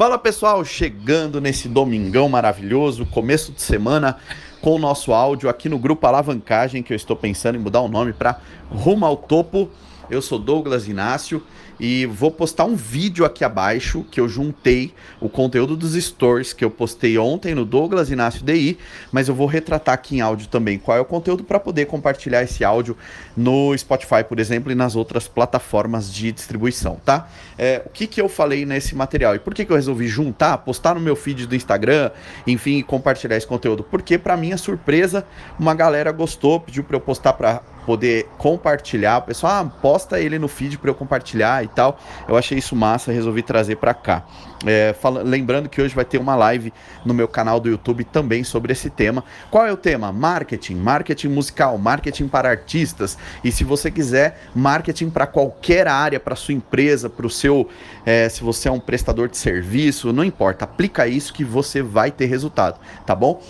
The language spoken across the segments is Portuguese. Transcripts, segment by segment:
Fala pessoal, chegando nesse domingão maravilhoso, começo de semana com o nosso áudio aqui no grupo Alavancagem, que eu estou pensando em mudar o nome para Rumo ao Topo. Eu sou Douglas Inácio e vou postar um vídeo aqui abaixo que eu juntei o conteúdo dos stories que eu postei ontem no Douglas Inácio DI, mas eu vou retratar aqui em áudio também qual é o conteúdo para poder compartilhar esse áudio no Spotify, por exemplo, e nas outras plataformas de distribuição, tá? É, o que, que eu falei nesse material e por que, que eu resolvi juntar, postar no meu feed do Instagram, enfim, compartilhar esse conteúdo? Porque, para minha surpresa, uma galera gostou, pediu para eu postar para poder compartilhar. O pessoal, ah, posta ele no feed para eu compartilhar e tal. Eu achei isso massa, resolvi trazer para cá. É, lembrando que hoje vai ter uma live no meu canal do YouTube também sobre esse tema. Qual é o tema? Marketing, marketing musical, marketing para artistas. E se você quiser, marketing para qualquer área, para sua empresa, para o seu, é, se você é um prestador de serviço, não importa. Aplica isso que você vai ter resultado, tá bom?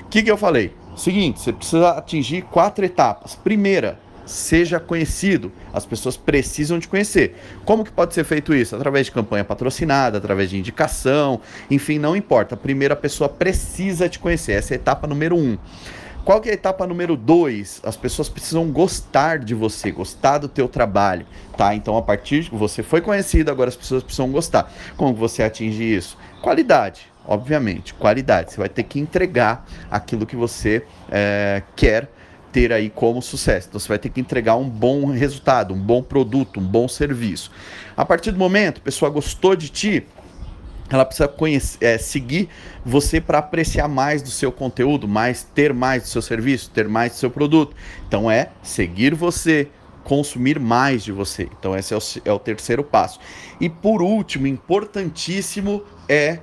O que, que eu falei? Seguinte, você precisa atingir quatro etapas. Primeira, seja conhecido. As pessoas precisam te conhecer. Como que pode ser feito isso? Através de campanha patrocinada, através de indicação, enfim, não importa. Primeiro a pessoa precisa te conhecer. Essa é a etapa número um. Qual que é a etapa número dois? As pessoas precisam gostar de você, gostar do teu trabalho, tá? Então, a partir de você foi conhecido, agora as pessoas precisam gostar. Como você atinge isso? Qualidade obviamente, qualidade. Você vai ter que entregar aquilo que você é, quer ter aí como sucesso. Então você vai ter que entregar um bom resultado, um bom produto, um bom serviço. A partir do momento, a pessoa gostou de ti, ela precisa conhecer, é, seguir você para apreciar mais do seu conteúdo, mais ter mais do seu serviço, ter mais do seu produto. Então é seguir você, consumir mais de você. Então esse é o, é o terceiro passo. E por último, importantíssimo é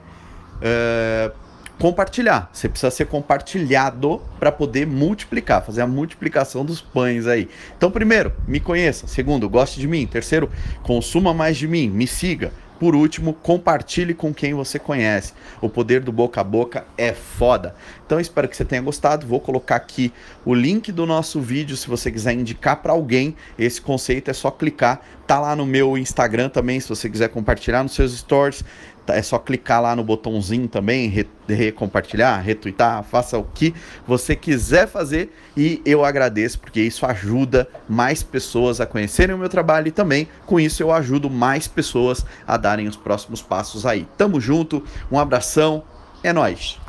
é, compartilhar. Você precisa ser compartilhado para poder multiplicar, fazer a multiplicação dos pães aí. Então, primeiro, me conheça. Segundo, goste de mim. Terceiro, consuma mais de mim, me siga. Por último, compartilhe com quem você conhece. O poder do boca a boca é foda. Então espero que você tenha gostado. Vou colocar aqui o link do nosso vídeo se você quiser indicar para alguém esse conceito, é só clicar. Tá lá no meu Instagram também, se você quiser compartilhar nos seus stories. Tá, é só clicar lá no botãozinho também, recompartilhar, re retweetar, faça o que você quiser fazer e eu agradeço porque isso ajuda mais pessoas a conhecerem o meu trabalho e também com isso eu ajudo mais pessoas a darem os próximos passos aí. Tamo junto, um abração, é nós.